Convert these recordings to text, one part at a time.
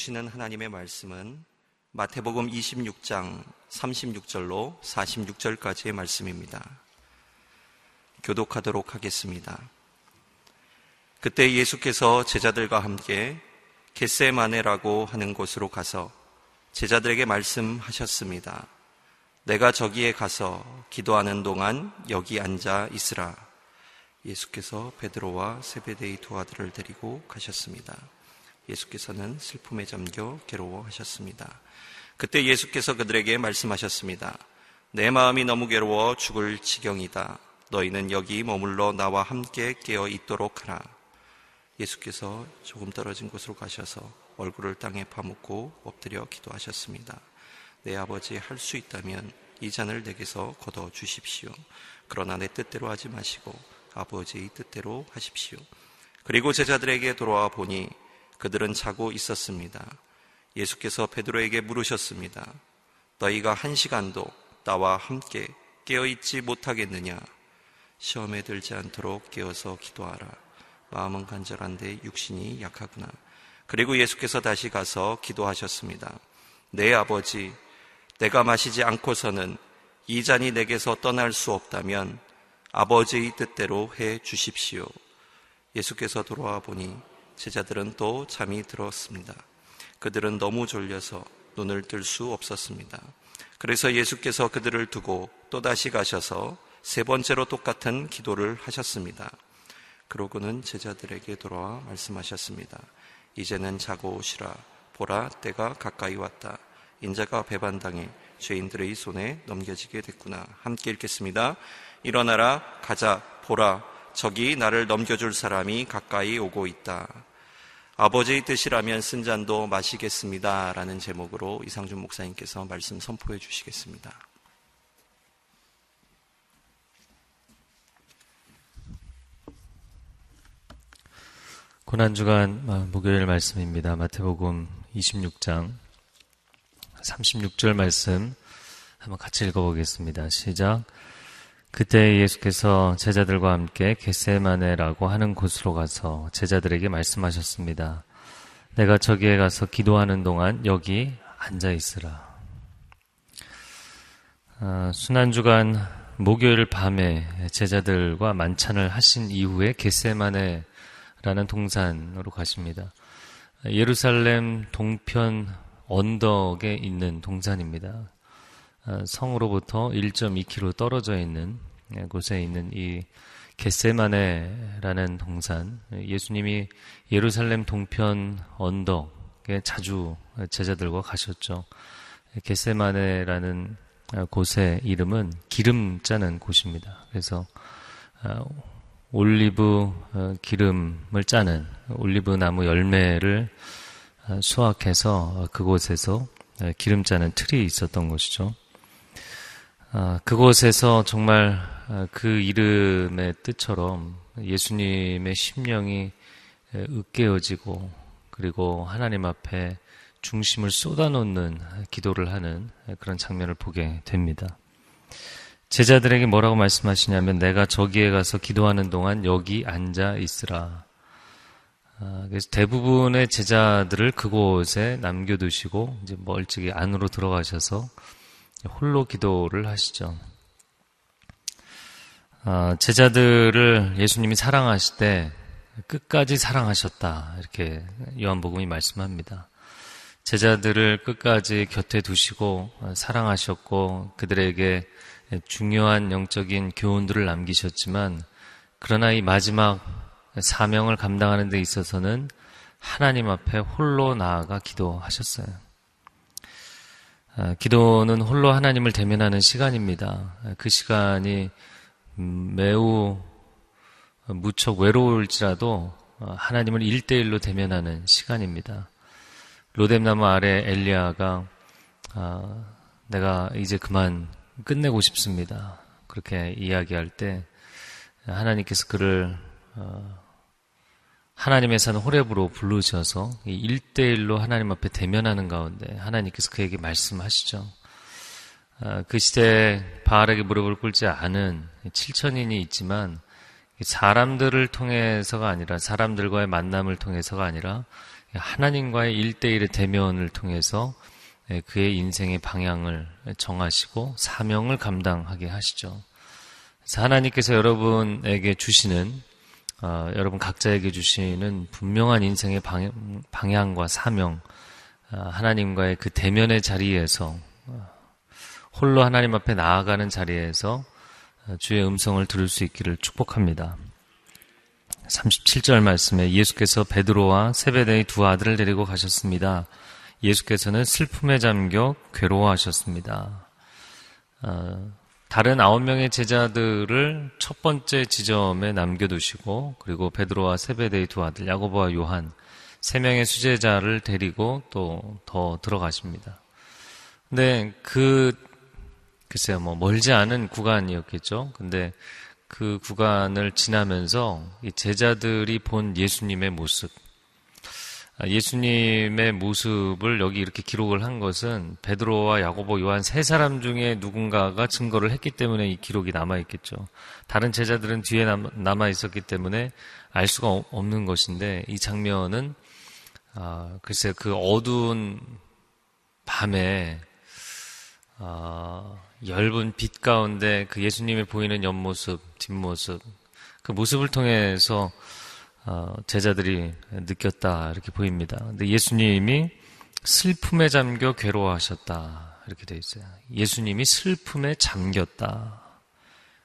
주시는 하나님의 말씀은 마태복음 26장 36절로 46절까지의 말씀입니다. 교독하도록 하겠습니다. 그때 예수께서 제자들과 함께 겟세마네라고 하는 곳으로 가서 제자들에게 말씀하셨습니다. 내가 저기에 가서 기도하는 동안 여기 앉아 있으라. 예수께서 베드로와 세베데이 두 아들을 데리고 가셨습니다. 예수께서는 슬픔에 잠겨 괴로워하셨습니다. 그때 예수께서 그들에게 말씀하셨습니다. 내 마음이 너무 괴로워 죽을 지경이다. 너희는 여기 머물러 나와 함께 깨어 있도록 하라. 예수께서 조금 떨어진 곳으로 가셔서 얼굴을 땅에 파묻고 엎드려 기도하셨습니다. 내 아버지 할 수 있다면 이 잔을 내게서 걷어 주십시오. 그러나 내 뜻대로 하지 마시고 아버지의 뜻대로 하십시오. 그리고 제자들에게 돌아와 보니 그들은 자고 있었습니다. 예수께서 베드로에게 물으셨습니다. 너희가 한 시간도 나와 함께 깨어 있지 못하겠느냐? 시험에 들지 않도록 깨어서 기도하라. 마음은 간절한데 육신이 약하구나. 그리고 예수께서 다시 가서 기도하셨습니다. 내 아버지, 내가 마시지 않고서는 이 잔이 내게서 떠날 수 없다면 아버지의 뜻대로 해 주십시오. 예수께서 돌아와 보니 제자들은 또 잠이 들었습니다. 그들은 너무 졸려서 눈을 뜰 수 없었습니다. 그래서 예수께서 그들을 두고 또다시 가셔서 세 번째로 똑같은 기도를 하셨습니다. 그러고는 제자들에게 돌아와 말씀하셨습니다. 이제는 자고 오시라. 보라, 때가 가까이 왔다. 인자가 배반당해 죄인들의 손에 넘겨지게 됐구나. 함께 읽겠습니다. 일어나라, 가자, 보라. 저기 나를 넘겨줄 사람이 가까이 오고 있다. 아버지의 뜻이라면 쓴 잔도 마시겠습니다. 라는 제목으로 이상준 목사님께서 말씀 선포해 주시겠습니다. 고난주간 목요일 말씀입니다. 마태복음 26장 36절 말씀 한번 같이 읽어보겠습니다. 시작. 그때 예수께서 제자들과 함께 겟세마네라고 하는 곳으로 가서 제자들에게 말씀하셨습니다. 내가 저기에 가서 기도하는 동안 여기 앉아 있으라. 아, 순환주간 목요일 밤에 제자들과 만찬을 하신 이후에 겟세마네라는 동산으로 가십니다. 예루살렘 동편 언덕에 있는 동산입니다. 어, 성으로부터 1.2km 떨어져 있는 예, 곳에 있는 이 겟세마네라는 동산, 예수님이 예루살렘 동편 언덕에 자주 제자들과 가셨죠. 겟세마네라는 곳의 이름은 기름 짜는 곳입니다. 그래서 어, 올리브 어, 기름을 짜는 올리브 나무 열매를 수확해서 그곳에서 기름 짜는 틀이 있었던 것이죠. 아, 그곳에서 정말 아, 그 이름의 뜻처럼 예수님의 심령이 으깨어지고 그리고 하나님 앞에 중심을 쏟아놓는 기도를 하는 그런 장면을 보게 됩니다. 제자들에게 뭐라고 말씀하시냐면 내가 저기에 가서 기도하는 동안 여기 앉아 있으라. 아, 그래서 대부분의 제자들을 그곳에 남겨두시고 이제 멀찍이 안으로 들어가셔서 홀로 기도를 하시죠. 아, 제자들을 예수님이 사랑하실 때 끝까지 사랑하셨다. 이렇게 요한복음이 말씀합니다. 제자들을 끝까지 곁에 두시고 사랑하셨고 그들에게 중요한 영적인 교훈들을 남기셨지만 그러나 이 마지막 사명을 감당하는 데 있어서는 하나님 앞에 홀로 나아가 기도하셨어요. 아, 기도는 홀로 하나님을 대면하는 시간입니다. 그 시간이 음, 매우 무척 외로울지라도 어, 하나님을 일대일로 대면하는 시간입니다. 로뎀나무 아래 엘리야가 아, 내가 이제 그만 끝내고 싶습니다. 그렇게 이야기할 때 하나님께서 그를 어, 하나님의 산 호랩으로 부르셔서 일대일로 하나님 앞에 대면하는 가운데 하나님께서 그에게 말씀하시죠. 아, 그 시대에 바알에게 무릎을 꿇지 않은 7천인이 있지만 사람들을 통해서가 아니라 사람들과의 만남을 통해서가 아니라 하나님과의 일대일의 대면을 통해서 예, 그의 인생의 방향을 정하시고 사명을 감당하게 하시죠. 하나님께서 여러분에게 주시는 어, 여러분 각자에게 주시는 분명한 인생의 방향, 과 사명, 어, 하나님과의 그 대면의 자리에서 어, 홀로 하나님 앞에 나아가는 자리에서 어, 주의 음성을 들을 수 있기를 축복합니다. 37절 말씀에 예수께서 베드로와 세베대의 두 아들을 데리고 가셨습니다. 예수께서는 슬픔에 잠겨 괴로워하셨습니다. 어, 다른 아홉 명의 제자들을 첫 번째 지점에 남겨두시고 그리고 베드로와 세베대의 두 아들 야고보와 요한 세 명의 수제자를 데리고 또 더 들어가십니다. 근데 그 글쎄요 뭐 멀지 않은 구간이었겠죠. 근데 그 구간을 지나면서 제자들이 본 예수님의 모습 아, 예수님의 모습을 여기 이렇게 기록을 한 것은 베드로와 야고보, 요한 세 사람 중에 누군가가 증거를 했기 때문에 이 기록이 남아 있겠죠. 다른 제자들은 뒤에 남아 있었기 때문에 알 수가 없는 것인데 이 장면은 아, 글쎄 그 어두운 밤에 아, 엷은 빛 가운데 그 예수님의 보이는 옆모습, 뒷모습 그 모습을 통해서 어, 제자들이 느꼈다 이렇게 보입니다. 근데 예수님이 슬픔에 잠겨 괴로워하셨다 이렇게 되어 있어요. 예수님이 슬픔에 잠겼다.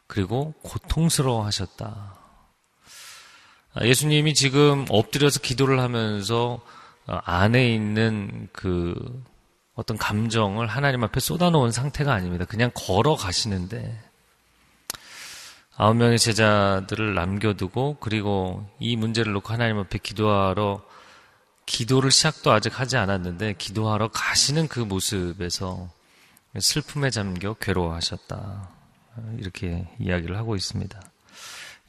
그리고 고통스러워하셨다. 아, 예수님이 지금 엎드려서 기도를 하면서 어, 안에 있는 그 어떤 감정을 하나님 앞에 쏟아놓은 상태가 아닙니다. 그냥 걸어가시는데 아홉 명의 제자들을 남겨두고 그리고 이 문제를 놓고 하나님 앞에 기도하러 기도를 시작도 아직 하지 않았는데 기도하러 가시는 그 모습에서 슬픔에 잠겨 괴로워하셨다. 이렇게 이야기를 하고 있습니다.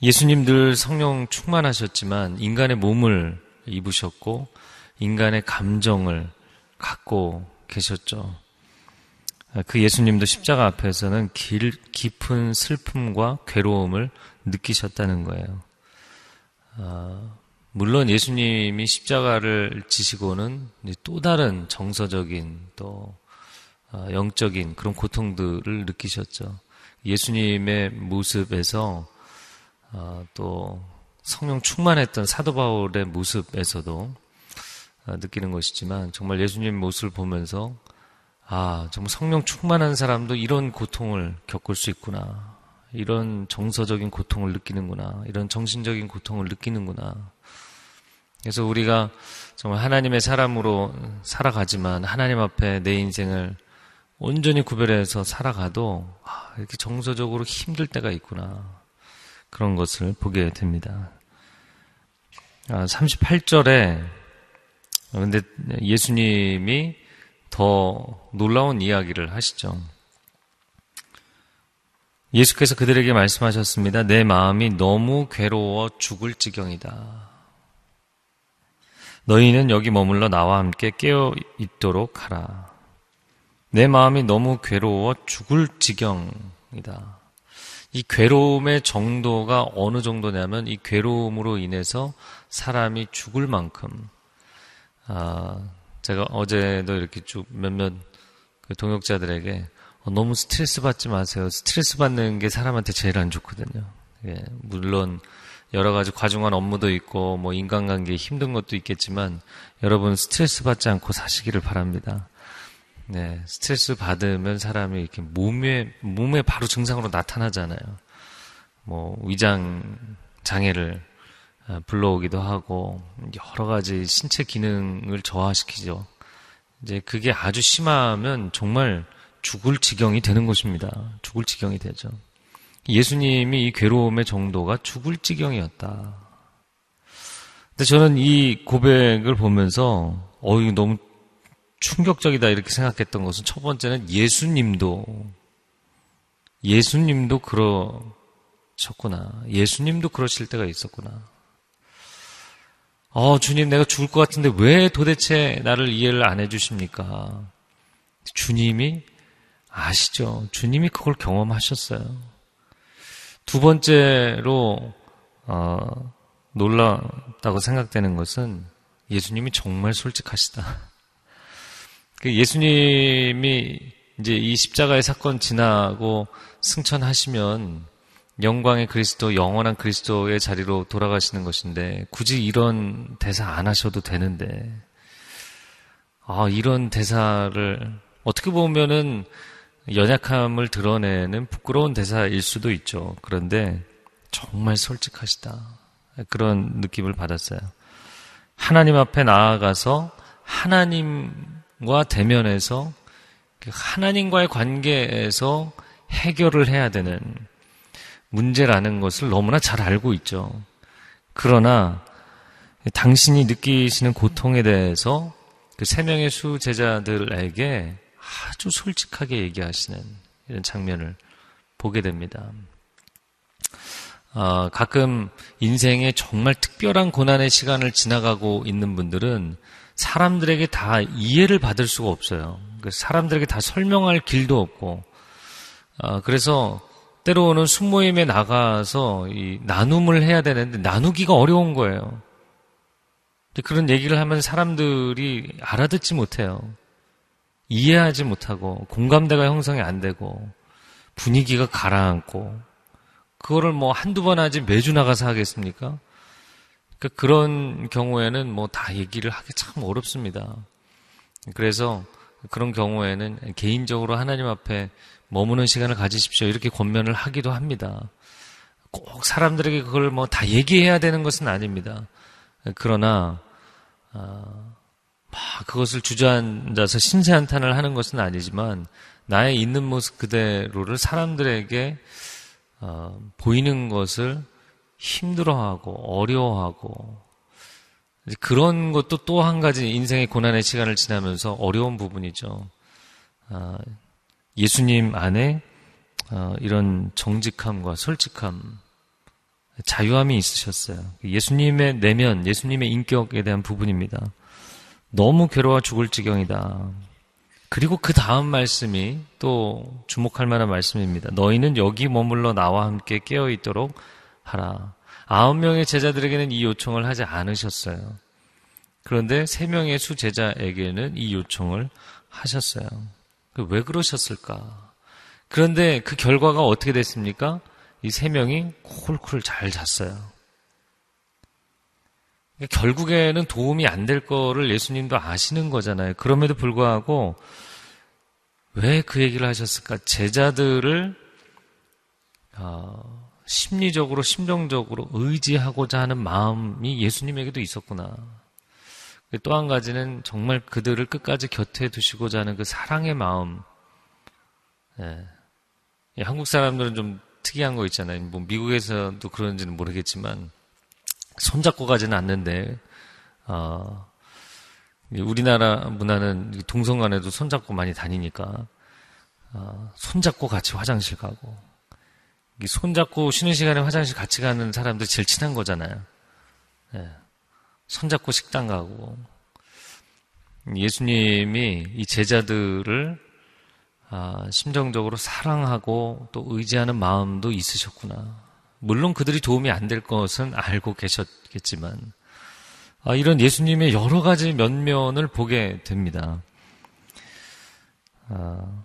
예수님 들 성령 충만하셨지만 인간의 몸을 입으셨고 인간의 감정을 갖고 계셨죠. 그 예수님도 십자가 앞에서는 길, 깊은 슬픔과 괴로움을 느끼셨다는 거예요. 어, 물론 예수님이 십자가를 지시고는 또 다른 정서적인 또 어, 영적인 그런 고통들을 느끼셨죠. 예수님의 모습에서 어, 또 성령 충만했던 사도 바울의 모습에서도 어, 느끼는 것이지만 정말 예수님 모습을 보면서 아, 정말 성령 충만한 사람도 이런 고통을 겪을 수 있구나. 이런 정서적인 고통을 느끼는구나. 이런 정신적인 고통을 느끼는구나. 그래서 우리가 정말 하나님의 사람으로 살아가지만 하나님 앞에 내 인생을 온전히 구별해서 살아가도 아, 이렇게 정서적으로 힘들 때가 있구나. 그런 것을 보게 됩니다. 아, 38절에 근데 예수님이 더 놀라운 이야기를 하시죠. 예수께서 그들에게 말씀하셨습니다. 내 마음이 너무 괴로워 죽을 지경이다. 너희는 여기 머물러 나와 함께 깨어 있도록 하라. 내 마음이 너무 괴로워 죽을 지경이다. 이 괴로움의 정도가 어느 정도냐면 이 괴로움으로 인해서 사람이 죽을 만큼 아, 제가 어제도 이렇게 쭉 몇몇 그 동역자들에게 어, 너무 스트레스 받지 마세요. 스트레스 받는 게 사람한테 제일 안 좋거든요. 예, 물론 여러 가지 과중한 업무도 있고 뭐 인간관계 힘든 것도 있겠지만 여러분 스트레스 받지 않고 사시기를 바랍니다. 네, 스트레스 받으면 사람이 이렇게 몸에 몸에 바로 증상으로 나타나잖아요. 뭐 위장 장애를 어, 불러오기도 하고 여러 가지 신체 기능을 저하시키죠. 이제 그게 아주 심하면 정말 죽을 지경이 되는 것입니다. 죽을 지경이 되죠. 예수님이 이 괴로움의 정도가 죽을 지경이었다. 근데 저는 이 고백을 보면서 어 이거 너무 충격적이다 이렇게 생각했던 것은 첫 번째는 예수님도 예수님도 그러셨구나. 예수님도 그러실 때가 있었구나. 어, 주님, 내가 죽을 것 같은데 왜 도대체 나를 이해를 안 해주십니까? 주님이 아시죠? 주님이 그걸 경험하셨어요. 두 번째로, 어, 놀랍다고 생각되는 것은 예수님이 정말 솔직하시다. 그 예수님이 이제 이 십자가의 사건 지나고 승천하시면 영광의 그리스도, 영원한 그리스도의 자리로 돌아가시는 것인데 굳이 이런 대사 안 하셔도 되는데 아, 이런 대사를 어떻게 보면은 연약함을 드러내는 부끄러운 대사일 수도 있죠. 그런데 정말 솔직하시다. 그런 느낌을 받았어요. 하나님 앞에 나아가서 하나님과 대면해서 그 하나님과의 관계에서 해결을 해야 되는 문제라는 것을 너무나 잘 알고 있죠. 그러나 당신이 느끼시는 고통에 대해서 그 세 명의 수 제자들에게 아주 솔직하게 얘기하시는 이런 장면을 보게 됩니다. 어, 가끔 인생에 정말 특별한 고난의 시간을 지나가고 있는 분들은 사람들에게 다 이해를 받을 수가 없어요. 그 사람들에게 다 설명할 길도 없고, 어, 그래서 때로는 순모임에 나가서 이 나눔을 해야 되는데 나누기가 어려운 거예요. 그런 얘기를 하면 사람들이 알아듣지 못해요. 이해하지 못하고 공감대가 형성이 안 되고 분위기가 가라앉고 그거를 뭐 한두 번 하지 매주 나가서 하겠습니까? 그러니까 그런 경우에는 뭐 다 얘기를 하기 참 어렵습니다. 그래서 그런 경우에는 개인적으로 하나님 앞에 머무는 시간을 가지십시오. 이렇게 권면을 하기도 합니다. 꼭 사람들에게 그걸 뭐 다 얘기해야 되는 것은 아닙니다. 그러나 어, 막 그것을 주저앉아서 신세한탄을 하는 것은 아니지만 나의 있는 모습 그대로를 사람들에게 어, 보이는 것을 힘들어하고 어려워하고 그런 것도 또 한 가지 인생의 고난의 시간을 지나면서 어려운 부분이죠. 어, 예수님 안에 어, 이런 정직함과 솔직함, 자유함이 있으셨어요. 예수님의 내면, 예수님의 인격에 대한 부분입니다. 너무 괴로워 죽을 지경이다. 그리고 그 다음 말씀이 또 주목할 만한 말씀입니다. 너희는 여기 머물러 나와 함께 깨어 있도록 하라. 아홉 명의 제자들에게는 이 요청을 하지 않으셨어요. 그런데 세 명의 수제자에게는 이 요청을 하셨어요. 그왜 그러셨을까? 그런데 그 결과가 어떻게 됐습니까? 이 세 명이 콜콜 잘 잤어요. 그러니까 결국에는 도움이 안 될 거를 예수님도 아시는 거잖아요. 그럼에도 불구하고 왜 그 얘기를 하셨을까? 제자들을 어, 심리적으로, 심정적으로 의지하고자 하는 마음이 예수님에게도 있었구나. 또 한 가지는 정말 그들을 끝까지 곁에 두시고자 하는 그 사랑의 마음. 예. 한국 사람들은 좀 특이한 거 있잖아요. 뭐 미국에서도 그런지는 모르겠지만 손잡고 가지는 않는데 어, 우리나라 문화는 동성 간에도 손잡고 많이 다니니까 어, 손잡고 같이 화장실 가고 손잡고 쉬는 시간에 화장실 같이 가는 사람들 제일 친한 거잖아요. 예. 손잡고 식당 가고 예수님이 이 제자들을 아, 심정적으로 사랑하고 또 의지하는 마음도 있으셨구나. 물론 그들이 도움이 안 될 것은 알고 계셨겠지만 아, 이런 예수님의 여러 가지 면면을 보게 됩니다. 아,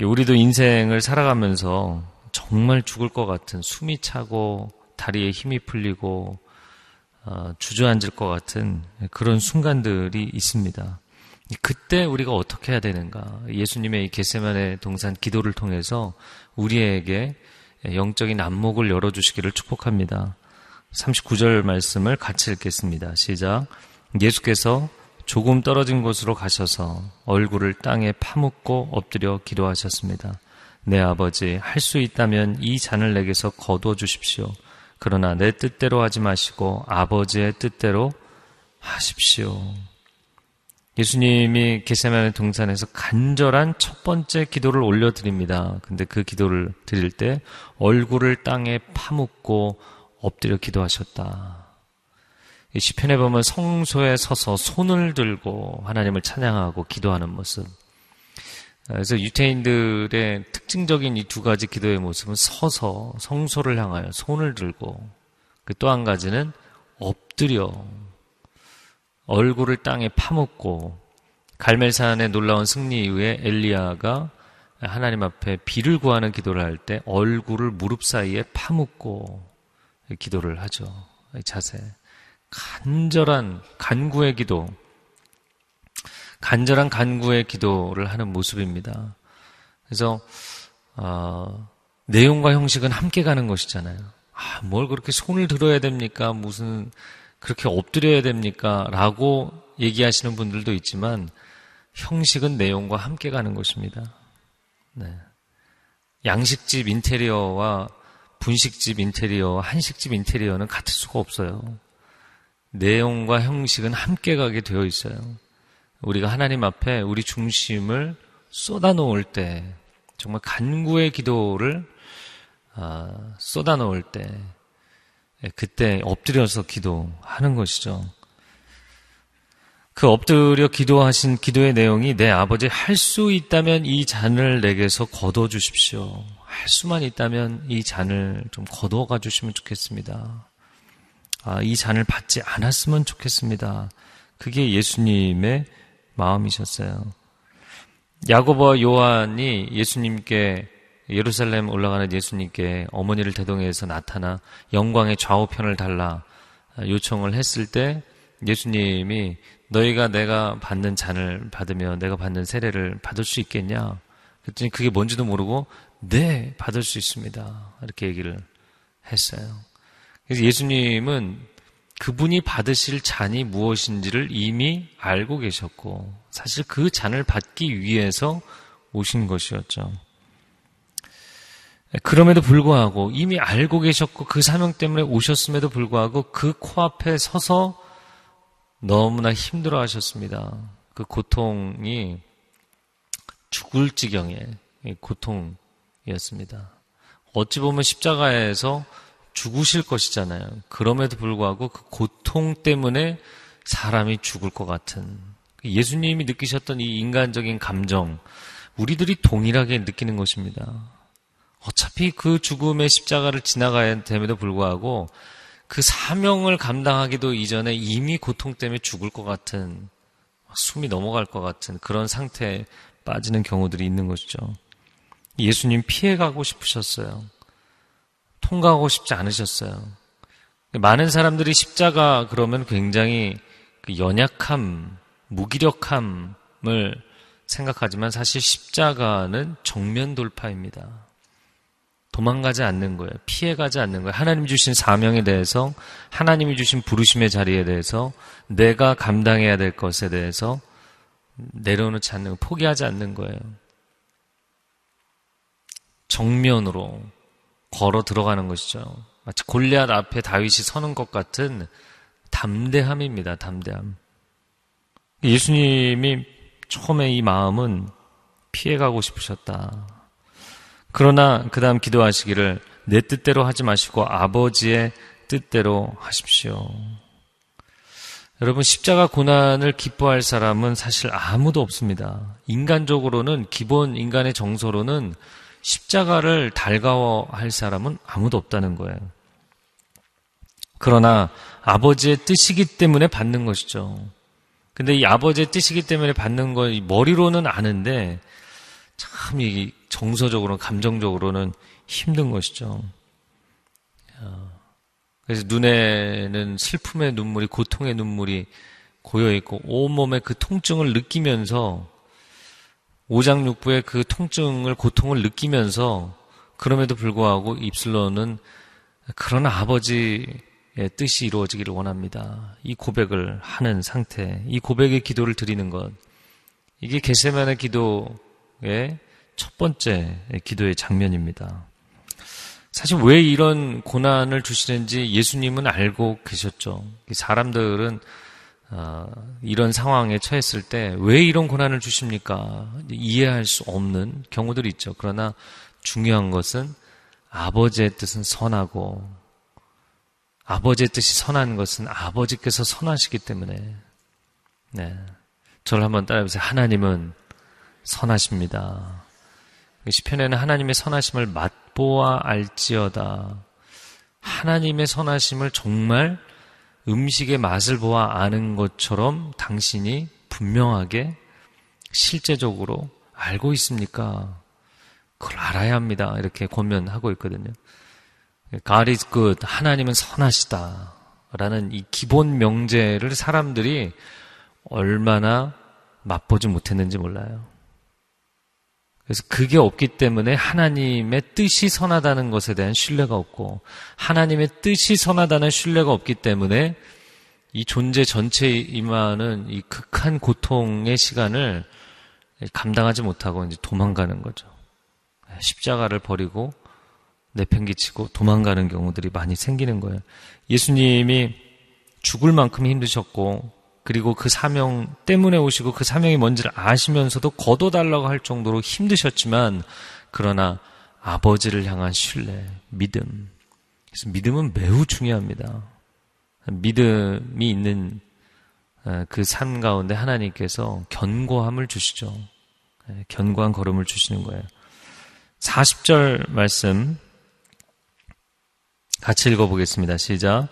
우리도 인생을 살아가면서 정말 죽을 것 같은 숨이 차고 다리에 힘이 풀리고 어, 주저앉을 것 같은 그런 순간들이 있습니다. 그때 우리가 어떻게 해야 되는가? 예수님의 게세만의 동산 기도를 통해서 우리에게 영적인 안목을 열어주시기를 축복합니다. 39절 말씀을 같이 읽겠습니다. 시작. 예수께서 조금 떨어진 곳으로 가셔서 얼굴을 땅에 파묻고 엎드려 기도하셨습니다. 내 아버지, 할 수 있다면 이 잔을 내게서 거두어 주십시오. 그러나 내 뜻대로 하지 마시고 아버지의 뜻대로 하십시오. 예수님이 게세마네 동산에서 간절한 첫 번째 기도를 올려드립니다. 근데 그 기도를 드릴 때 얼굴을 땅에 파묻고 엎드려 기도하셨다. 이 시편에 보면 성소에 서서 손을 들고 하나님을 찬양하고 기도하는 모습. 그래서 유태인들의 특징적인 이 두 가지 기도의 모습은 서서 성소를 향하여 손을 들고 그 또 한 가지는 엎드려 얼굴을 땅에 파묻고 갈멜산의 놀라운 승리 이후에 엘리야가 하나님 앞에 비를 구하는 기도를 할 때 얼굴을 무릎 사이에 파묻고 기도를 하죠. 자세. 간절한 간구의 기도. 간절한 간구의 기도를 하는 모습입니다. 그래서 어, 내용과 형식은 함께 가는 것이잖아요. 아, 뭘 그렇게 손을 들어야 됩니까? 무슨 그렇게 엎드려야 됩니까? 라고 얘기하시는 분들도 있지만 형식은 내용과 함께 가는 것입니다. 네. 양식집 인테리어와 분식집 인테리어, 한식집 인테리어는 같을 수가 없어요. 내용과 형식은 함께 가게 되어 있어요. 우리가 하나님 앞에 우리 중심을 쏟아 놓을 때, 정말 간구의 기도를 아, 쏟아 놓을 때, 그때 엎드려서 기도하는 것이죠. 그 엎드려 기도하신 기도의 내용이 내 아버지 할 수 있다면 이 잔을 내게서 거둬 주십시오. 할 수만 있다면 이 잔을 좀 거둬가 주시면 좋겠습니다. 아, 이 잔을 받지 않았으면 좋겠습니다. 그게 예수님의 마음이셨어요. 야고보와 요한이 예수님께 예루살렘 올라가는 예수님께 어머니를 대동해서 나타나 영광의 좌우편을 달라 요청을 했을 때 예수님이 너희가 내가 받는 잔을 받으면 내가 받는 세례를 받을 수 있겠냐? 그랬더니 그게 뭔지도 모르고 네, 받을 수 있습니다. 이렇게 얘기를 했어요. 그래서 예수님은 그분이 받으실 잔이 무엇인지를 이미 알고 계셨고 사실 그 잔을 받기 위해서 오신 것이었죠. 그럼에도 불구하고 이미 알고 계셨고 그 사명 때문에 오셨음에도 불구하고 그 코앞에 서서 너무나 힘들어 하셨습니다. 그 고통이 죽을 지경의 고통이었습니다. 어찌 보면 십자가에서 죽으실 것이잖아요. 그럼에도 불구하고 그 고통 때문에 사람이 죽을 것 같은 예수님이 느끼셨던 이 인간적인 감정, 우리들이 동일하게 느끼는 것입니다. 어차피 그 죽음의 십자가를 지나가야 됨에도 불구하고 그 사명을 감당하기도 이전에 이미 고통 때문에 죽을 것 같은 숨이 넘어갈 것 같은 그런 상태에 빠지는 경우들이 있는 것이죠. 예수님 피해가고 싶으셨어요. 통과하고 싶지 않으셨어요. 많은 사람들이 십자가 그러면 굉장히 그 연약함, 무기력함을 생각하지만 사실 십자가는 정면 돌파입니다. 도망가지 않는 거예요. 피해가지 않는 거예요. 하나님 주신 사명에 대해서, 하나님이 주신 부르심의 자리에 대해서, 내가 감당해야 될 것에 대해서 내려놓지 않는, 포기하지 않는 거예요. 정면으로 걸어 들어가는 것이죠. 마치 골리앗 앞에 다윗이 서는 것 같은 담대함입니다. 담대함. 예수님이 처음에 이 마음은 피해가고 싶으셨다. 그러나 그 다음 기도하시기를 내 뜻대로 하지 마시고 아버지의 뜻대로 하십시오. 여러분, 십자가 고난을 기뻐할 사람은 사실 아무도 없습니다. 인간적으로는, 기본 인간의 정서로는 십자가를 달가워할 사람은 아무도 없다는 거예요. 그러나 아버지의 뜻이기 때문에 받는 것이죠. 근데 이 아버지의 뜻이기 때문에 받는 건 머리로는 아는데 참 이 정서적으로, 감정적으로는 힘든 것이죠. 어, 그래서 눈에는 슬픔의 눈물이, 고통의 눈물이 고여 있고, 온몸에 그 통증을 느끼면서, 오장육부의 그 통증을, 고통을 느끼면서, 그럼에도 불구하고 입술로는 그런 아버지의 뜻이 이루어지기를 원합니다. 이 고백을 하는 상태, 이 고백의 기도를 드리는 것, 이게 게세만의 기도의 첫 번째 기도의 장면입니다. 사실 왜 이런 고난을 주시는지 예수님은 알고 계셨죠. 사람들은 어, 이런 상황에 처했을 때 왜 이런 고난을 주십니까? 이해할 수 없는 경우들이 있죠. 그러나 중요한 것은 아버지의 뜻은 선하고 아버지의 뜻이 선한 것은 아버지께서 선하시기 때문에 네. 저를 한번 따라해보세요. 하나님은 선하십니다. 시편에는 하나님의 선하심을 맛보아 알지어다. 하나님의 선하심을 정말 음식의 맛을 보아 아는 것처럼 당신이 분명하게 실제적으로 알고 있습니까? 그걸 알아야 합니다. 이렇게 권면하고 있거든요. God is good. 하나님은 선하시다. 라는 이 기본 명제를 사람들이 얼마나 맛보지 못했는지 몰라요. 그래서 그게 없기 때문에 하나님의 뜻이 선하다는 것에 대한 신뢰가 없고 하나님의 뜻이 선하다는 신뢰가 없기 때문에 이 존재 전체에 임하는 이 극한 고통의 시간을 감당하지 못하고 이제 도망가는 거죠. 십자가를 버리고 내팽개치고 도망가는 경우들이 많이 생기는 거예요. 예수님이 죽을 만큼 힘드셨고 그리고 그 사명 때문에 오시고 그 사명이 뭔지를 아시면서도 거둬달라고 할 정도로 힘드셨지만 그러나 아버지를 향한 신뢰, 믿음. 그래서 믿음은 매우 중요합니다. 믿음이 있는 어, 그삶 가운데 하나님께서 견고함을 주시죠. 예, 견고한 걸음을 주시는 거예요. 40절 말씀 같이 읽어보겠습니다. 시작.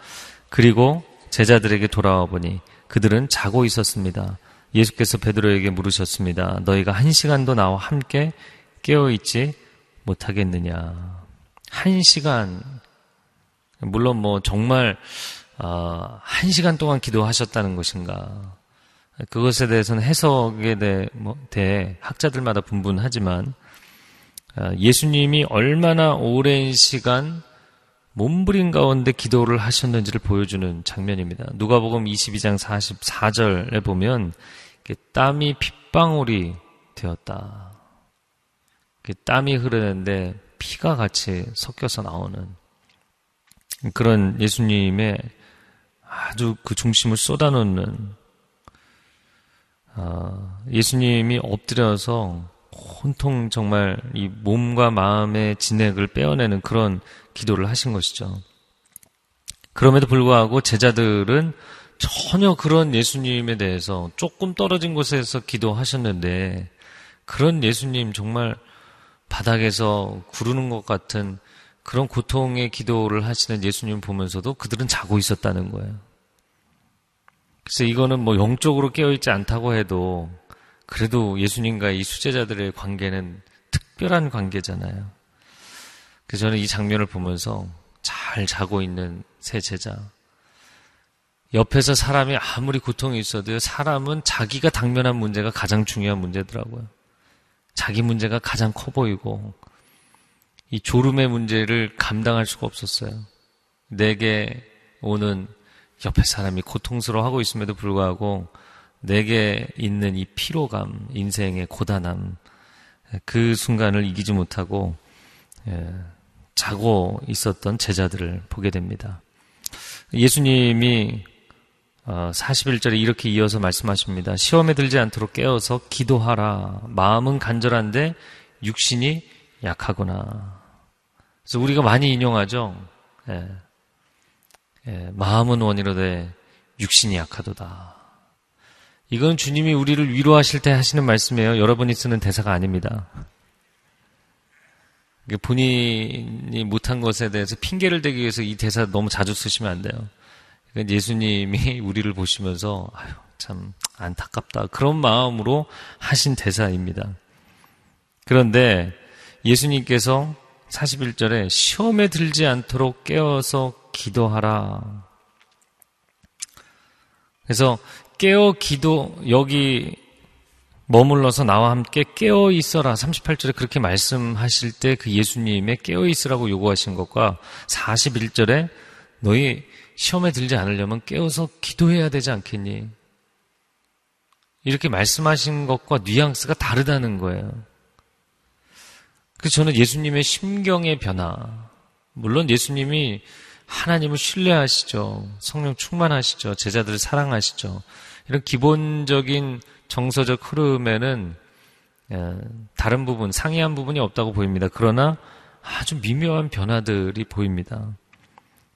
그리고 제자들에게 돌아와 보니 그들은 자고 있었습니다. 예수께서 베드로에게 물으셨습니다. 너희가 한 시간도 나와 함께 깨어 있지 못하겠느냐? 한 시간 물론 뭐 정말 어, 한 시간 동안 기도하셨다는 것인가? 그것에 대해서는 해석에 대해, 뭐, 대해 학자들마다 분분하지만 어, 예수님이 얼마나 오랜 시간 몸부림 가운데 기도를 하셨는지를 보여주는 장면입니다. 누가복음 22장 44절에 보면 땀이 핏방울이 되었다. 땀이 흐르는데 피가 같이 섞여서 나오는 그런 예수님의 아주 그 중심을 쏟아놓는 어, 예수님이 엎드려서 온통 정말 이 몸과 마음의 진액을 빼어내는 그런 기도를 하신 것이죠. 그럼에도 불구하고 제자들은 전혀 그런 예수님에 대해서 조금 떨어진 곳에서 기도하셨는데 그런 예수님 정말 바닥에서 구르는 것 같은 그런 고통의 기도를 하시는 예수님 보면서도 그들은 자고 있었다는 거예요. 그래서 이거는 뭐 영적으로 깨어있지 않다고 해도 그래도 예수님과 이 수제자들의 관계는 특별한 관계잖아요. 그래서 저는 이 장면을 보면서 잘 자고 있는 새 제자. 옆에서 사람이 아무리 고통이 있어도 사람은 자기가 당면한 문제가 가장 중요한 문제더라고요. 자기 문제가 가장 커 보이고 이 졸음의 문제를 감당할 수가 없었어요. 내게 오는 옆에 사람이 고통스러워하고 있음에도 불구하고 내게 있는 이 피로감, 인생의 고단함, 그 순간을 이기지 못하고 예, 자고 있었던 제자들을 보게 됩니다. 예수님이 41절에 어, 이렇게 이어서 말씀하십니다. 시험에 들지 않도록 깨어서 기도하라. 마음은 간절한데 육신이 약하구나. 그래서 우리가 많이 인용하죠. 예. 예, 마음은 원이로되 육신이 약하도다. 이건 주님이 우리를 위로하실 때 하시는 말씀이에요. 여러분이 쓰는 대사가 아닙니다. 본인이 못한 것에 대해서 핑계를 대기 위해서 이 대사 너무 자주 쓰시면 안 돼요. 예수님이 우리를 보시면서 아유 참 안타깝다 그런 마음으로 하신 대사입니다. 그런데 예수님께서 41절에 시험에 들지 않도록 깨어서 기도하라. 그래서 깨어 기도 여기 머물러서 나와 함께 깨어 있어라. 38절에 그렇게 말씀하실 때 그 예수님의 깨어 있으라고 요구하신 것과 41절에 너희 시험에 들지 않으려면 깨어서 기도해야 되지 않겠니? 이렇게 말씀하신 것과 뉘앙스가 다르다는 거예요. 그래서 저는 예수님의 심경의 변화, 물론 예수님이 하나님을 신뢰하시죠. 성령 충만하시죠. 제자들을 사랑하시죠. 이런 기본적인 정서적 흐름에는 어, 다른 부분, 상이한 부분이 없다고 보입니다. 그러나 아주 미묘한 변화들이 보입니다.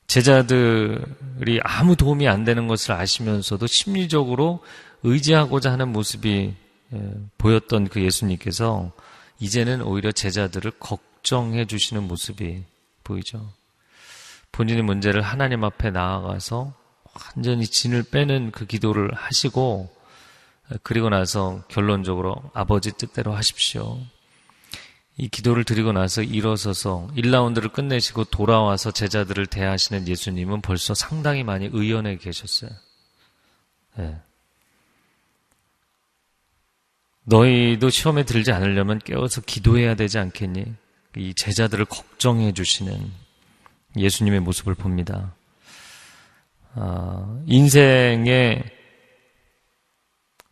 제자들이 아무 도움이 안 되는 것을 아시면서도 심리적으로 의지하고자 하는 모습이 예, 보였던 그 예수님께서 이제는 오히려 제자들을 걱정해 주시는 모습이 보이죠. 본인의 문제를 하나님 앞에 나아가서 완전히 진을 빼는 그 기도를 하시고 그리고 나서 결론적으로 아버지 뜻대로 하십시오. 이 기도를 드리고 나서 일어서서 1라운드를 끝내시고 돌아와서 제자들을 대하시는 예수님은 벌써 상당히 많이 의연해 계셨어요. 네. 너희도 시험에 들지 않으려면 깨워서 기도해야 되지 않겠니? 이 제자들을 걱정해 주시는 예수님의 모습을 봅니다. 아, 인생에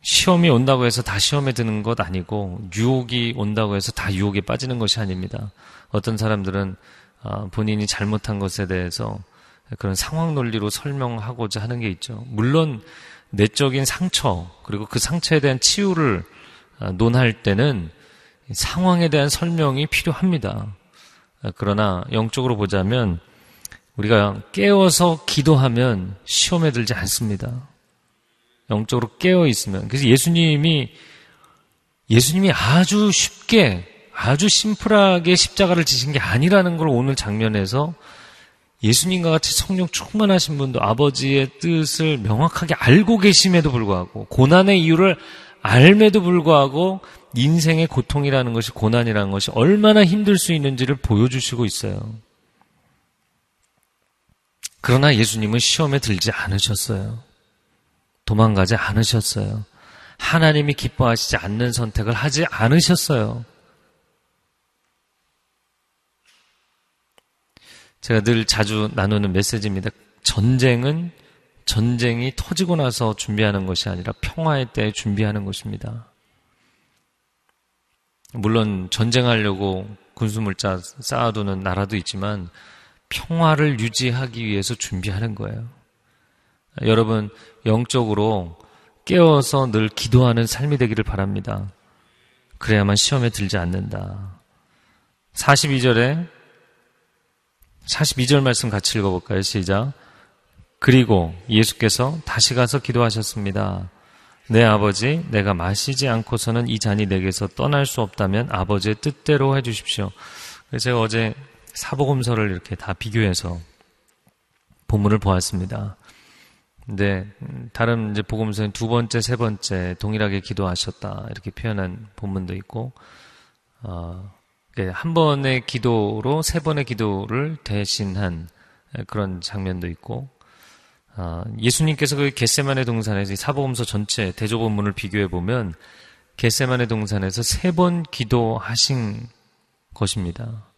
시험이 온다고 해서 다 시험에 드는 것 아니고 유혹이 온다고 해서 다 유혹에 빠지는 것이 아닙니다. 어떤 사람들은 아, 본인이 잘못한 것에 대해서 그런 상황 논리로 설명하고자 하는 게 있죠. 물론 내적인 상처 그리고 그 상처에 대한 치유를 아, 논할 때는 상황에 대한 설명이 필요합니다. 그러나 영적으로 보자면 우리가 깨어서 기도하면 시험에 들지 않습니다. 영적으로 깨어 있으면. 그래서 예수님이, 예수님이 아주 쉽게, 아주 심플하게 십자가를 지신 게 아니라는 걸 오늘 장면에서 예수님과 같이 성령 충만하신 분도 아버지의 뜻을 명확하게 알고 계심에도 불구하고, 고난의 이유를 알매도 불구하고, 인생의 고통이라는 것이, 고난이라는 것이 얼마나 힘들 수 있는지를 보여주시고 있어요. 그러나 예수님은 시험에 들지 않으셨어요. 도망가지 않으셨어요. 하나님이 기뻐하시지 않는 선택을 하지 않으셨어요. 제가 늘 자주 나누는 메시지입니다. 전쟁은 전쟁이 터지고 나서 준비하는 것이 아니라 평화의 때 준비하는 것입니다. 물론 전쟁하려고 군수물자 쌓아두는 나라도 있지만 평화를 유지하기 위해서 준비하는 거예요. 여러분, 영적으로 깨어서 늘 기도하는 삶이 되기를 바랍니다. 그래야만 시험에 들지 않는다. 42절에 42절 말씀 같이 읽어볼까요? 시작. 그리고 예수께서 다시 가서 기도하셨습니다. 내 아버지, 내가 마시지 않고서는 이 잔이 내게서 떠날 수 없다면 아버지의 뜻대로 해주십시오. 제가 어제 사복음서를 이렇게 다 비교해서 본문을 보았습니다. 근데 다른 이제 복음서는 두 번째, 세 번째 동일하게 기도하셨다 이렇게 표현한 본문도 있고 어, 한 번의 기도로 세 번의 기도를 대신한 그런 장면도 있고 어, 예수님께서 그 겟세만의 동산에서 사복음서 전체 대조본문을 비교해 보면 겟세만의 동산에서 세 번 기도하신 것입니다.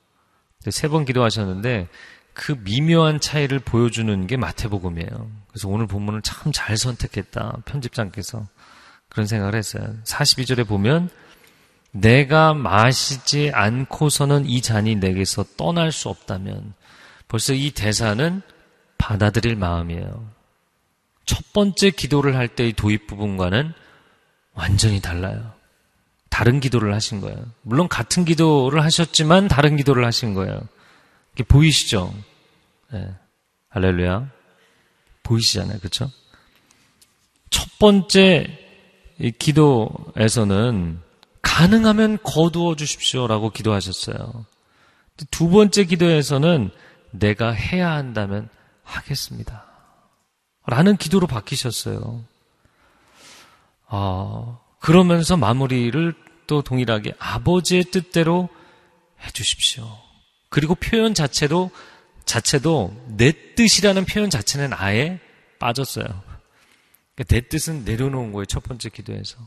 세 번 기도하셨는데 그 미묘한 차이를 보여주는 게 마태복음이에요. 그래서 오늘 본문을 참 잘 선택했다. 편집장께서 그런 생각을 했어요. 42절에 보면 내가 마시지 않고서는 이 잔이 내게서 떠날 수 없다면 벌써 이 대사는 받아들일 마음이에요. 첫 번째 기도를 할 때의 도입 부분과는 완전히 달라요. 다른 기도를 하신 거예요. 물론 같은 기도를 하셨지만 다른 기도를 하신 거예요. 이게 보이시죠? 네. 할렐루야. 보이시잖아요. 그렇죠? 첫 번째 기도에서는 가능하면 거두어 주십시오라고 기도하셨어요. 두 번째 기도에서는 내가 해야 한다면 하겠습니다. 라는 기도로 바뀌셨어요. 아, 그러면서 마무리를 또 동일하게 아버지의 뜻대로 해 주십시오. 그리고 표현 자체도 자체도 내 뜻이라는 표현 자체는 아예 빠졌어요. 그러니까 내 뜻은 내려놓은 거예요. 첫 번째 기도에서.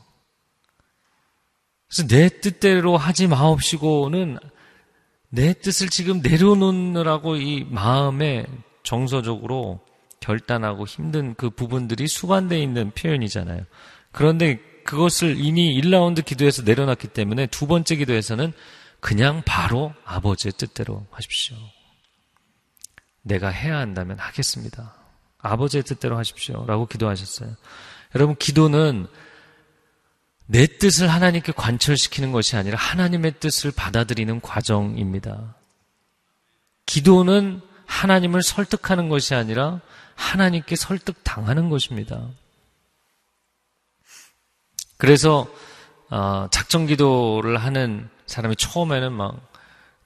그래서 내 뜻대로 하지 마옵시고는 내 뜻을 지금 내려놓느라고 이 마음에 정서적으로 결단하고 힘든 그 부분들이 수반되어 있는 표현이잖아요. 그런데 그것을 이미 1라운드 기도에서 내려놨기 때문에 두 번째 기도에서는 그냥 바로 아버지의 뜻대로 하십시오. 내가 해야 한다면 하겠습니다. 아버지의 뜻대로 하십시오. 라고 기도하셨어요. 여러분, 기도는 내 뜻을 하나님께 관철시키는 것이 아니라 하나님의 뜻을 받아들이는 과정입니다. 기도는 하나님을 설득하는 것이 아니라 하나님께 설득당하는 것입니다. 그래서 어, 작정 기도를 하는 사람이 처음에는 막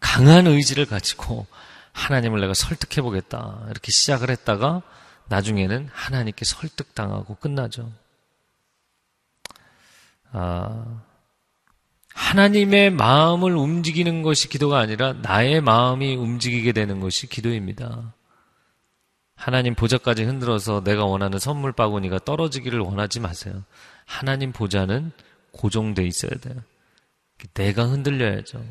강한 의지를 가지고 하나님을 내가 설득해 보겠다 이렇게 시작을 했다가 나중에는 하나님께 설득당하고 끝나죠. 아, 하나님의 마음을 움직이는 것이 기도가 아니라 나의 마음이 움직이게 되는 것이 기도입니다. 하나님 보좌까지 흔들어서 내가 원하는 선물 바구니가 떨어지기를 원하지 마세요. 하나님 보좌는 고정돼 있어야 돼요. 내가 흔들려야죠.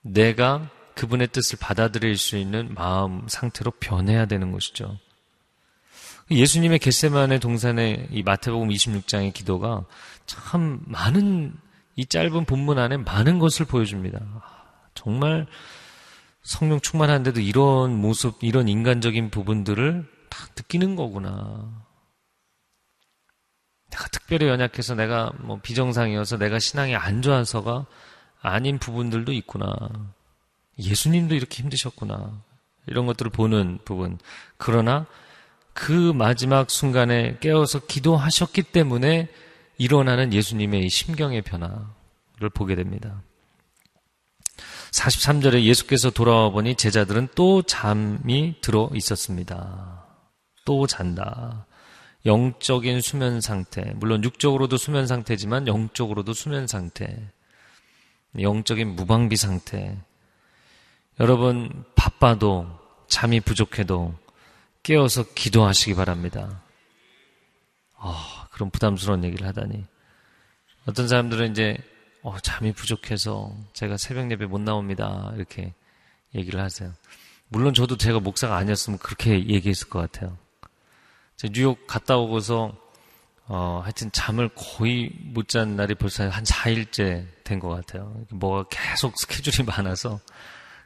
내가 그분의 뜻을 받아들일 수 있는 마음 상태로 변해야 되는 것이죠. 예수님의 겟세만의 동산의 이 마태복음 26장의 기도가 참 많은 이 짧은 본문 안에 많은 것을 보여줍니다. 정말 성령 충만한데도 이런 모습, 이런 인간적인 부분들을 다 느끼는 거구나. 내가 특별히 연약해서 내가 뭐 비정상이어서 내가 신앙이 안 좋아서가 아닌 부분들도 있구나. 예수님도 이렇게 힘드셨구나. 이런 것들을 보는 부분. 그러나 그 마지막 순간에 깨어서 기도하셨기 때문에 일어나는 예수님의 심경의 변화를 보게 됩니다. 43절에 예수께서 돌아와 보니 제자들은 또 잠이 들어 있었습니다. 또 잔다. 영적인 수면 상태. 물론 육적으로도 수면 상태지만 영적으로도 수면 상태. 영적인 무방비 상태. 여러분, 바빠도 잠이 부족해도 깨어서 기도하시기 바랍니다. 아, 그런 부담스러운 얘기를 하다니. 어떤 사람들은 이제 어, 잠이 부족해서 제가 새벽 예배 못 나옵니다. 이렇게 얘기를 하세요. 물론 저도 제가 목사가 아니었으면 그렇게 얘기했을 것 같아요. 뉴욕 갔다 오고서 어, 하여튼 잠을 거의 못 잔 날이 벌써 한 4일째 된 것 같아요. 뭐가 계속 스케줄이 많아서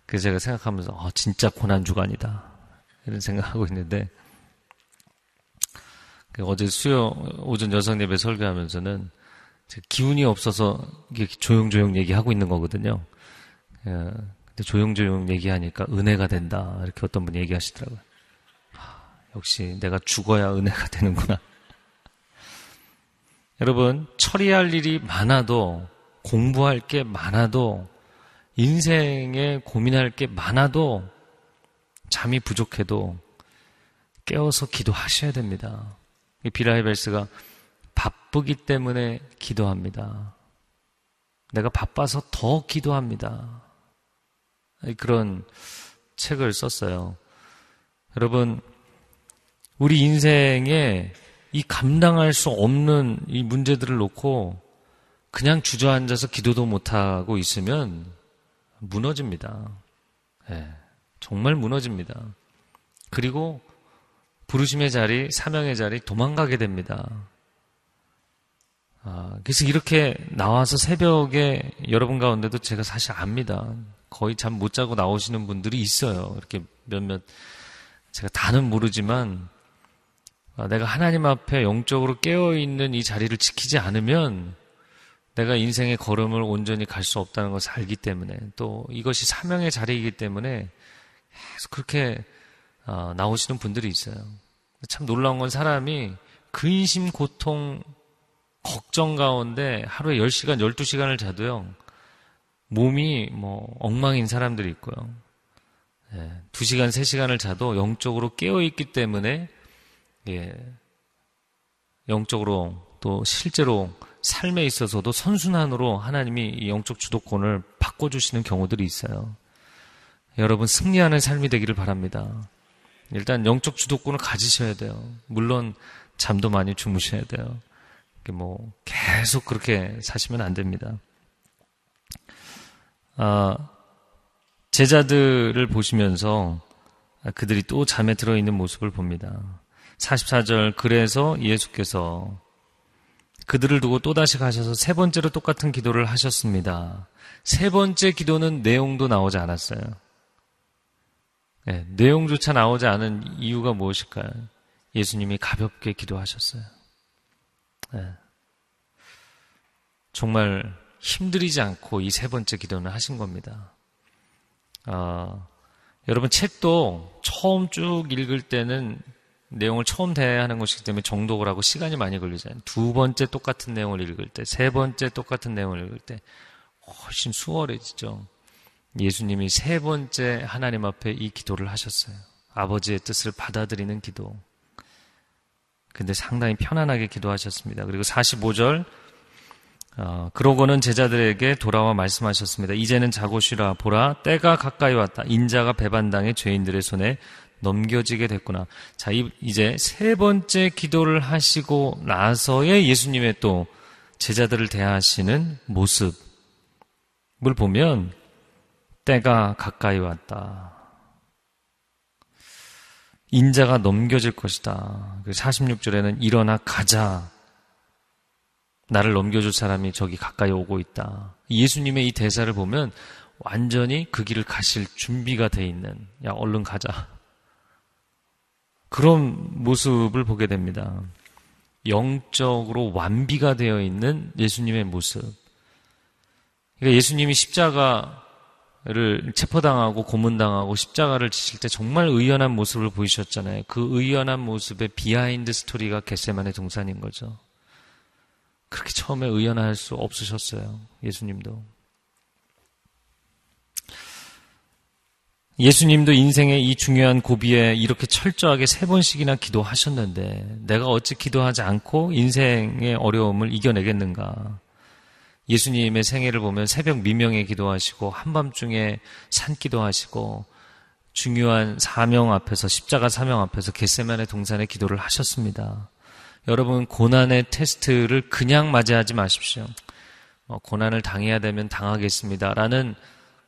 그래서 제가 생각하면서 어, 진짜 고난 주간이다 이런 생각하고 있는데 그 어제 수요 오전 여성 예배 설교하면서는 기운이 없어서 조용조용 얘기하고 있는 거거든요. 예, 근데 조용조용 얘기하니까 은혜가 된다. 이렇게 어떤 분이 얘기하시더라고요. 역시 내가 죽어야 은혜가 되는구나. 여러분, 처리할 일이 많아도, 공부할 게 많아도, 인생에 고민할 게 많아도, 잠이 부족해도 깨어서 기도하셔야 됩니다. 비라이벨스가 바쁘기 때문에 기도합니다. 내가 바빠서 더 기도합니다. 그런 책을 썼어요. 여러분, 우리 인생에 이 감당할 수 없는 이 문제들을 놓고 그냥 주저앉아서 기도도 못하고 있으면 무너집니다. 네, 정말 무너집니다. 그리고 부르심의 자리, 사명의 자리 도망가게 됩니다. 아, 그래서 이렇게 나와서 새벽에 여러분 가운데도 제가 사실 압니다. 거의 잠 못 자고 나오시는 분들이 있어요. 이렇게 몇몇 제가 다는 모르지만 아, 내가 하나님 앞에 영적으로 깨어 있는 이 자리를 지키지 않으면 내가 인생의 걸음을 온전히 갈 수 없다는 것을 알기 때문에 또 이것이 사명의 자리이기 때문에 계속 그렇게 아, 나오시는 분들이 있어요. 참 놀라운 건 사람이 근심, 고통, 걱정 가운데 하루에 10시간, 12시간을 자도요, 몸이 뭐 엉망인 사람들이 있고요. 예, 2시간, 3시간을 자도 영적으로 깨어있기 때문에, 예, 영적으로 또 실제로 삶에 있어서도 선순환으로 하나님이 이 영적 주도권을 바꿔주시는 경우들이 있어요. 여러분 승리하는 삶이 되기를 바랍니다. 일단 영적 주도권을 가지셔야 돼요. 물론 잠도 많이 주무셔야 돼요. 뭐 계속 그렇게 사시면 안 됩니다. 아, 제자들을 보시면서 그들이 또 잠에 들어 있는 모습을 봅니다. 44절 그래서 예수께서 그들을 두고 또다시 가셔서 세 번째로 똑같은 기도를 하셨습니다. 세 번째 기도는 내용도 나오지 않았어요. 네, 내용조차 나오지 않은 이유가 무엇일까요? 예수님이 가볍게 기도하셨어요. 네. 정말 힘들이지 않고 이 세 번째 기도는 하신 겁니다. 어, 여러분 책도 처음 쭉 읽을 때는 내용을 처음 대하는 것이기 때문에 정독을 하고 시간이 많이 걸리잖아요. 두 번째 똑같은 내용을 읽을 때, 세 번째 똑같은 내용을 읽을 때 훨씬 수월해지죠. 예수님이 세 번째 하나님 앞에 이 기도를 하셨어요. 아버지의 뜻을 받아들이는 기도. 근데 상당히 편안하게 기도하셨습니다. 그리고 45절 어, 그러고는 제자들에게 돌아와 말씀하셨습니다. 이제는 자고 쉬라 보라 때가 가까이 왔다. 인자가 배반당해 죄인들의 손에 넘겨지게 됐구나. 자, 이제 세 번째 기도를 하시고 나서의 예수님의 또 제자들을 대하시는 모습을 보면 때가 가까이 왔다. 인자가 넘겨질 것이다. 46절에는 일어나 가자. 나를 넘겨줄 사람이 저기 가까이 오고 있다. 예수님의 이 대사를 보면 완전히 그 길을 가실 준비가 돼 있는, 야, 얼른 가자. 그런 모습을 보게 됩니다. 영적으로 완비가 되어 있는 예수님의 모습. 그러니까 예수님이 십자가를 체포당하고 고문당하고 십자가를 지실 때 정말 의연한 모습을 보이셨잖아요. 그 의연한 모습의 behind story가 겟세마네 동산인 거죠. 그렇게 처음에 의연할 수 없으셨어요. 예수님도. 예수님도 인생의 이 중요한 고비에 이렇게 철저하게 세 번씩이나 기도하셨는데 내가 어찌 기도하지 않고 인생의 어려움을 이겨내겠는가? 예수님의 생애를 보면 새벽 미명에 기도하시고 한밤중에 산 기도 하시고 중요한 사명 앞에서 십자가 사명 앞에서 겟세만의 동산에 기도를 하셨습니다. 여러분 고난의 테스트를 그냥 맞이하지 마십시오. 어, 고난을 당해야 되면 당하겠습니다라는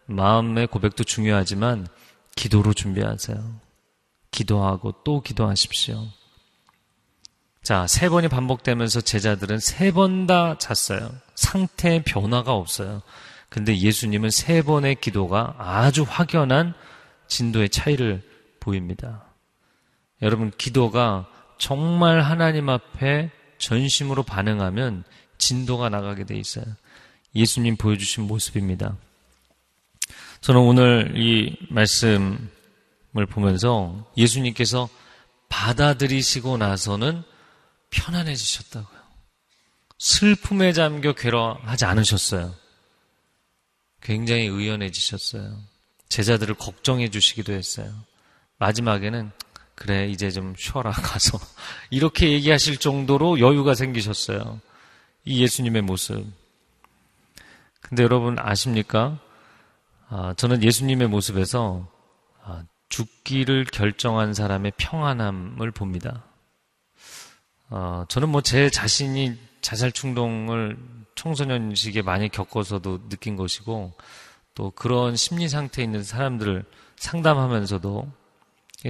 마음의 고백도 중요하지만 기도로 준비하세요. 기도하고 또 기도하십시오. 자, 세 번이 반복되면서 제자들은 세 번 다 잤어요. 상태의 변화가 없어요. 근데 예수님은 세 번의 기도가 아주 확연한 진도의 차이를 보입니다. 여러분, 기도가 정말 하나님 앞에 전심으로 반응하면 진도가 나가게 돼 있어요. 예수님 보여주신 모습입니다. 저는 오늘 이 말씀을 보면서 예수님께서 받아들이시고 나서는 편안해지셨다고요. 슬픔에 잠겨 괴로워하지 않으셨어요. 굉장히 의연해지셨어요. 제자들을 걱정해 주시기도 했어요. 마지막에는 그래 이제 좀 쉬어라 가서 이렇게 얘기하실 정도로 여유가 생기셨어요. 이 예수님의 모습. 근데 여러분 아십니까? 아, 저는 예수님의 모습에서 아, 죽기를 결정한 사람의 평안함을 봅니다. 아, 저는 뭐 제 자신이 자살 충동을 청소년 시기에 많이 겪어서도 느낀 것이고 또 그런 심리 상태에 있는 사람들을 상담하면서도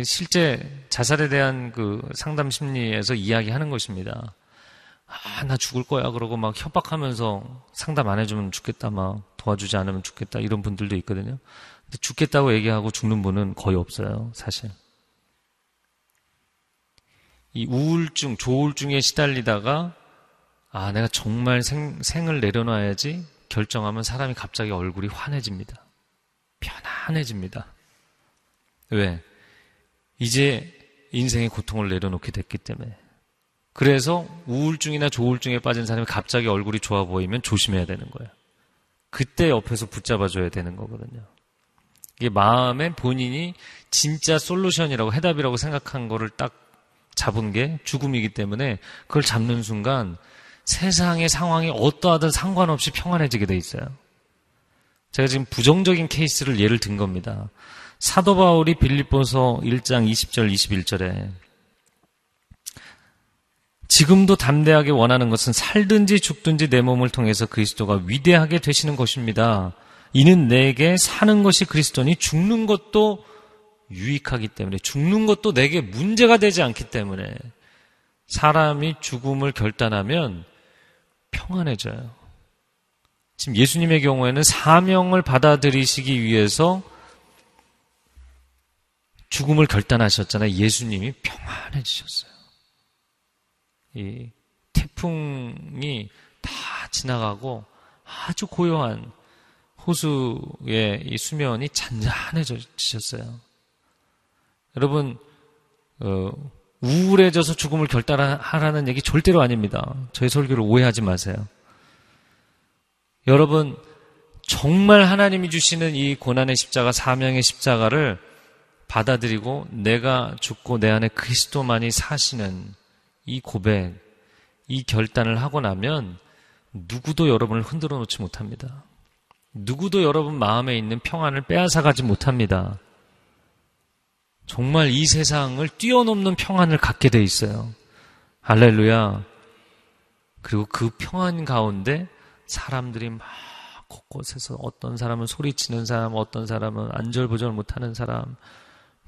실제 자살에 대한 그 상담 심리에서 이야기하는 것입니다. 아, 나 죽을 거야. 그러고 막 협박하면서 상담 안 해주면 죽겠다. 막 도와주지 않으면 죽겠다. 이런 분들도 있거든요. 근데 죽겠다고 얘기하고 죽는 분은 거의 없어요. 사실. 이 우울증, 조울증에 시달리다가 아, 내가 정말 생, 생을 내려놔야지 결정하면 사람이 갑자기 얼굴이 환해집니다. 편안해집니다. 왜? 이제 인생의 고통을 내려놓게 됐기 때문에. 그래서 우울증이나 조울증에 빠진 사람이 갑자기 얼굴이 좋아 보이면 조심해야 되는 거예요. 그때 옆에서 붙잡아줘야 되는 거거든요. 이게 마음에 본인이 진짜 솔루션이라고 해답이라고 생각한 거를 딱 잡은 게 죽음이기 때문에 그걸 잡는 순간 세상의 상황이 어떠하든 상관없이 평안해지게 돼 있어요. 제가 지금 부정적인 케이스를 예를 든 겁니다. 사도 바울이 빌립보서 1장 20절 21절에 지금도 담대하게 원하는 것은 살든지 죽든지 내 몸을 통해서 그리스도가 위대하게 되시는 것입니다. 이는 내게 사는 것이 그리스도니 죽는 것도 유익하기 때문에 죽는 것도 내게 문제가 되지 않기 때문에 사람이 죽음을 결단하면 평안해져요. 지금 예수님의 경우에는 사명을 받아들이시기 위해서 죽음을 결단하셨잖아요. 예수님이 평안해지셨어요. 이 태풍이 다 지나가고 아주 고요한 호수의 이 수면이 잔잔해지셨어요. 여러분, 어, 우울해져서 죽음을 결단하라는 얘기 절대로 아닙니다. 저희 설교를 오해하지 마세요. 여러분, 정말 하나님이 주시는 이 고난의 십자가, 사명의 십자가를 받아들이고 내가 죽고 내 안에 그리스도만이 사시는 이 고백, 이 결단을 하고 나면 누구도 여러분을 흔들어 놓지 못합니다. 누구도 여러분 마음에 있는 평안을 빼앗아 가지 못합니다. 정말 이 세상을 뛰어넘는 평안을 갖게 돼 있어요. 할렐루야. 그리고 그 평안 가운데 사람들이 막 곳곳에서 어떤 사람은 소리치는 사람, 어떤 사람은 안절부절 못하는 사람,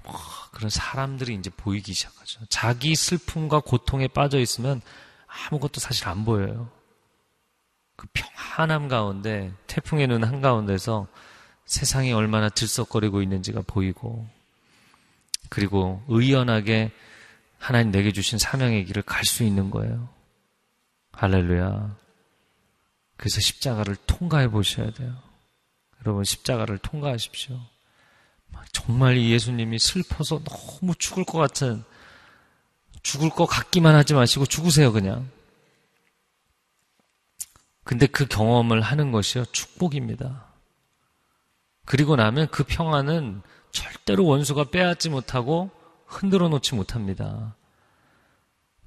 뭐 그런 사람들이 이제 보이기 시작하죠. 자기 슬픔과 고통에 빠져 있으면 아무것도 사실 안 보여요. 그 평안함 가운데 태풍의 눈 한가운데서 세상이 얼마나 들썩거리고 있는지가 보이고 그리고 의연하게 하나님 내게 주신 사명의 길을 갈 수 있는 거예요. 할렐루야. 그래서 십자가를 통과해 보셔야 돼요. 여러분 십자가를 통과하십시오. 정말 이 예수님이 슬퍼서 너무 죽을 것 같은 죽을 것 같기만 하지 마시고 죽으세요 그냥. 근데 그 경험을 하는 것이요 축복입니다. 그리고 나면 그 평안은 절대로 원수가 빼앗지 못하고 흔들어 놓지 못합니다.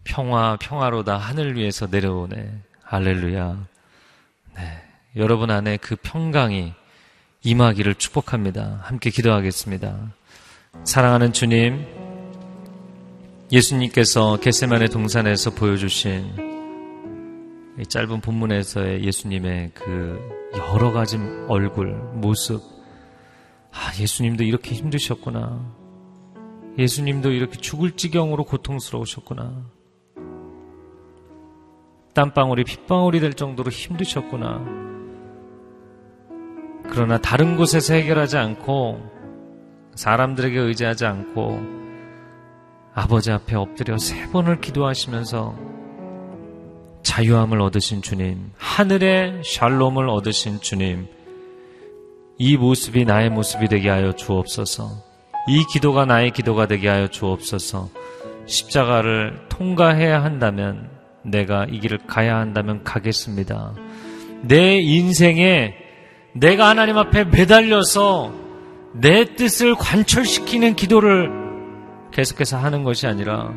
평화, 평화로다 하늘 위에서 내려오네. 할렐루야. 네. 여러분 안에 그 평강이 임하기를 축복합니다. 함께 기도하겠습니다. 사랑하는 주님, 예수님께서 겟세만의 동산에서 보여주신 이 짧은 본문에서의 예수님의 그 여러 가지 얼굴, 모습, 아, 예수님도 이렇게 힘드셨구나. 예수님도 이렇게 죽을 지경으로 고통스러우셨구나. 땀방울이 핏방울이 될 정도로 힘드셨구나. 그러나 다른 곳에서 해결하지 않고 사람들에게 의지하지 않고 아버지 앞에 엎드려 세 번을 기도하시면서 자유함을 얻으신 주님, 하늘의 샬롬을 얻으신 주님, 이 모습이 나의 모습이 되게 하여 주옵소서. 이 기도가 나의 기도가 되게 하여 주옵소서. 십자가를 통과해야 한다면 내가 이 길을 가야 한다면 가겠습니다. 내 인생에 내가 하나님 앞에 매달려서 내 뜻을 관철시키는 기도를 계속해서 하는 것이 아니라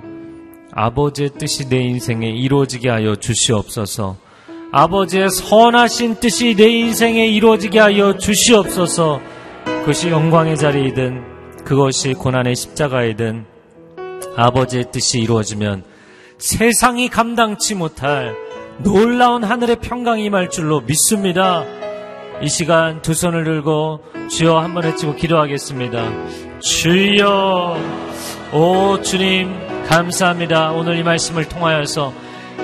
아버지의 뜻이 내 인생에 이루어지게 하여 주시옵소서. 아버지의 선하신 뜻이 내 인생에 이루어지게 하여 주시옵소서. 그것이 영광의 자리이든 그것이 고난의 십자가이든 아버지의 뜻이 이루어지면 세상이 감당치 못할 놀라운 하늘의 평강이 임할 줄로 믿습니다. 이 시간 두 손을 들고 주여 한번 외치고 기도하겠습니다. 주여, 오 주님, 감사합니다. 오늘 이 말씀을 통하여서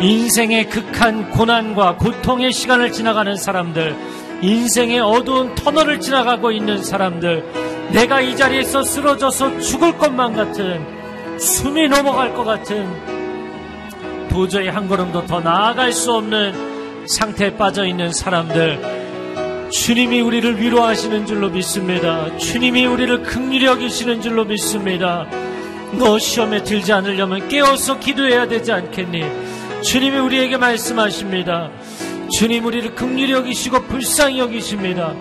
인생의 극한 고난과 고통의 시간을 지나가는 사람들, 인생의 어두운 터널을 지나가고 있는 사람들, 내가 이 자리에서 쓰러져서 죽을 것만 같은 숨이 넘어갈 것 같은 도저히 한 걸음도 더 나아갈 수 없는 상태에 빠져 있는 사람들, 주님이 우리를 위로하시는 줄로 믿습니다. 주님이 우리를 극률히 여기시는 줄로 믿습니다. 너 시험에 들지 않으려면 깨어서 기도해야 되지 않겠니? 주님이 우리에게 말씀하십니다. 주님 우리를 극률히 여기시고 불쌍히 여기십니다.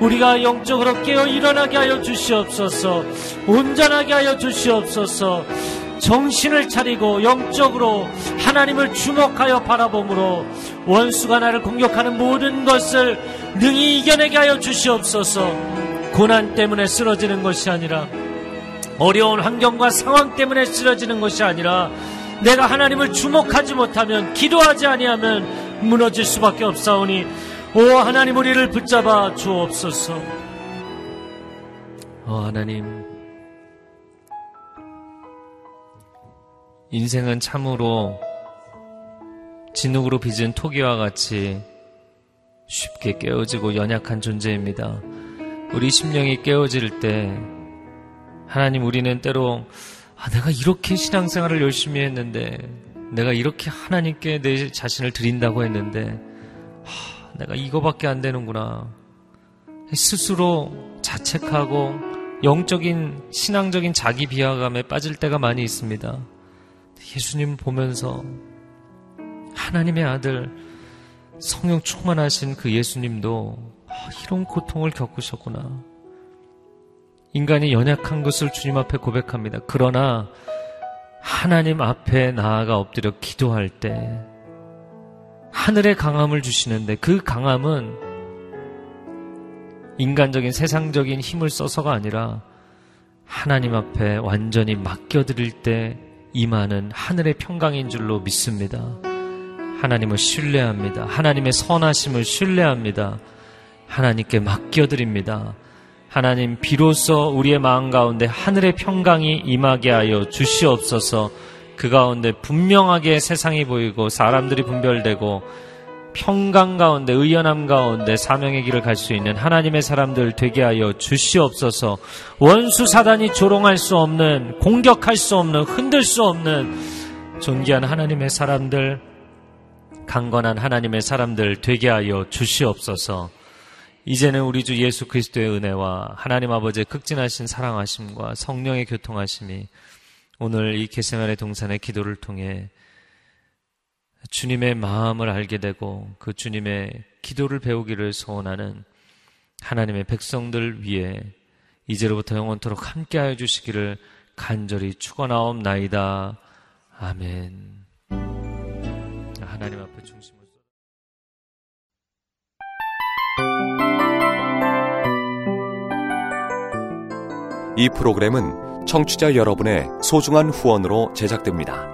우리가 영적으로 깨어 일어나게 하여 주시옵소서. 온전하게 하여 주시옵소서. 정신을 차리고 영적으로 하나님을 주목하여 바라봄으로 원수가 나를 공격하는 모든 것을 능히 이겨내게 하여 주시옵소서. 고난 때문에 쓰러지는 것이 아니라 어려운 환경과 상황 때문에 쓰러지는 것이 아니라 내가 하나님을 주목하지 못하면 기도하지 아니하면 무너질 수밖에 없사오니 오 하나님 우리를 붙잡아 주옵소서. 어 하나님 인생은 참으로 진흙으로 빚은 토기와 같이 쉽게 깨어지고 연약한 존재입니다. 우리 심령이 깨어질 때 하나님 우리는 때로 아, 내가 이렇게 신앙생활을 열심히 했는데 내가 이렇게 하나님께 내 자신을 드린다고 했는데 하, 내가 이거밖에 안 되는구나 스스로 자책하고 영적인 신앙적인 자기 비하감에 빠질 때가 많이 있습니다. 예수님 보면서 하나님의 아들 성령 충만하신 그 예수님도 아, 이런 고통을 겪으셨구나. 인간이 연약한 것을 주님 앞에 고백합니다. 그러나 하나님 앞에 나아가 엎드려 기도할 때 하늘의 강함을 주시는데 그 강함은 인간적인 세상적인 힘을 써서가 아니라 하나님 앞에 완전히 맡겨드릴 때 임하는 하늘의 평강인 줄로 믿습니다. 하나님을 신뢰합니다. 하나님의 선하심을 신뢰합니다. 하나님께 맡겨드립니다. 하나님 비로소 우리의 마음 가운데 하늘의 평강이 임하게 하여 주시옵소서 그 가운데 분명하게 세상이 보이고 사람들이 분별되고 평강 가운데 의연함 가운데 사명의 길을 갈 수 있는 하나님의 사람들 되게 하여 주시옵소서. 원수 사단이 조롱할 수 없는 공격할 수 없는 흔들 수 없는 존귀한 하나님의 사람들 강건한 하나님의 사람들 되게 하여 주시옵소서. 이제는 우리 주 예수 그리스도의 은혜와 하나님 아버지의 극진하신 사랑하심과 성령의 교통하심이 오늘 이 게세만의 동산의 기도를 통해 주님의 마음을 알게 되고 그 주님의 기도를 배우기를 소원하는 하나님의 백성들 위해 이제로부터 영원토록 함께하여 주시기를 간절히 축원하옵나이다. 아멘. 하나님 앞에 중심을 이 프로그램은 청취자 여러분의 소중한 후원으로 제작됩니다.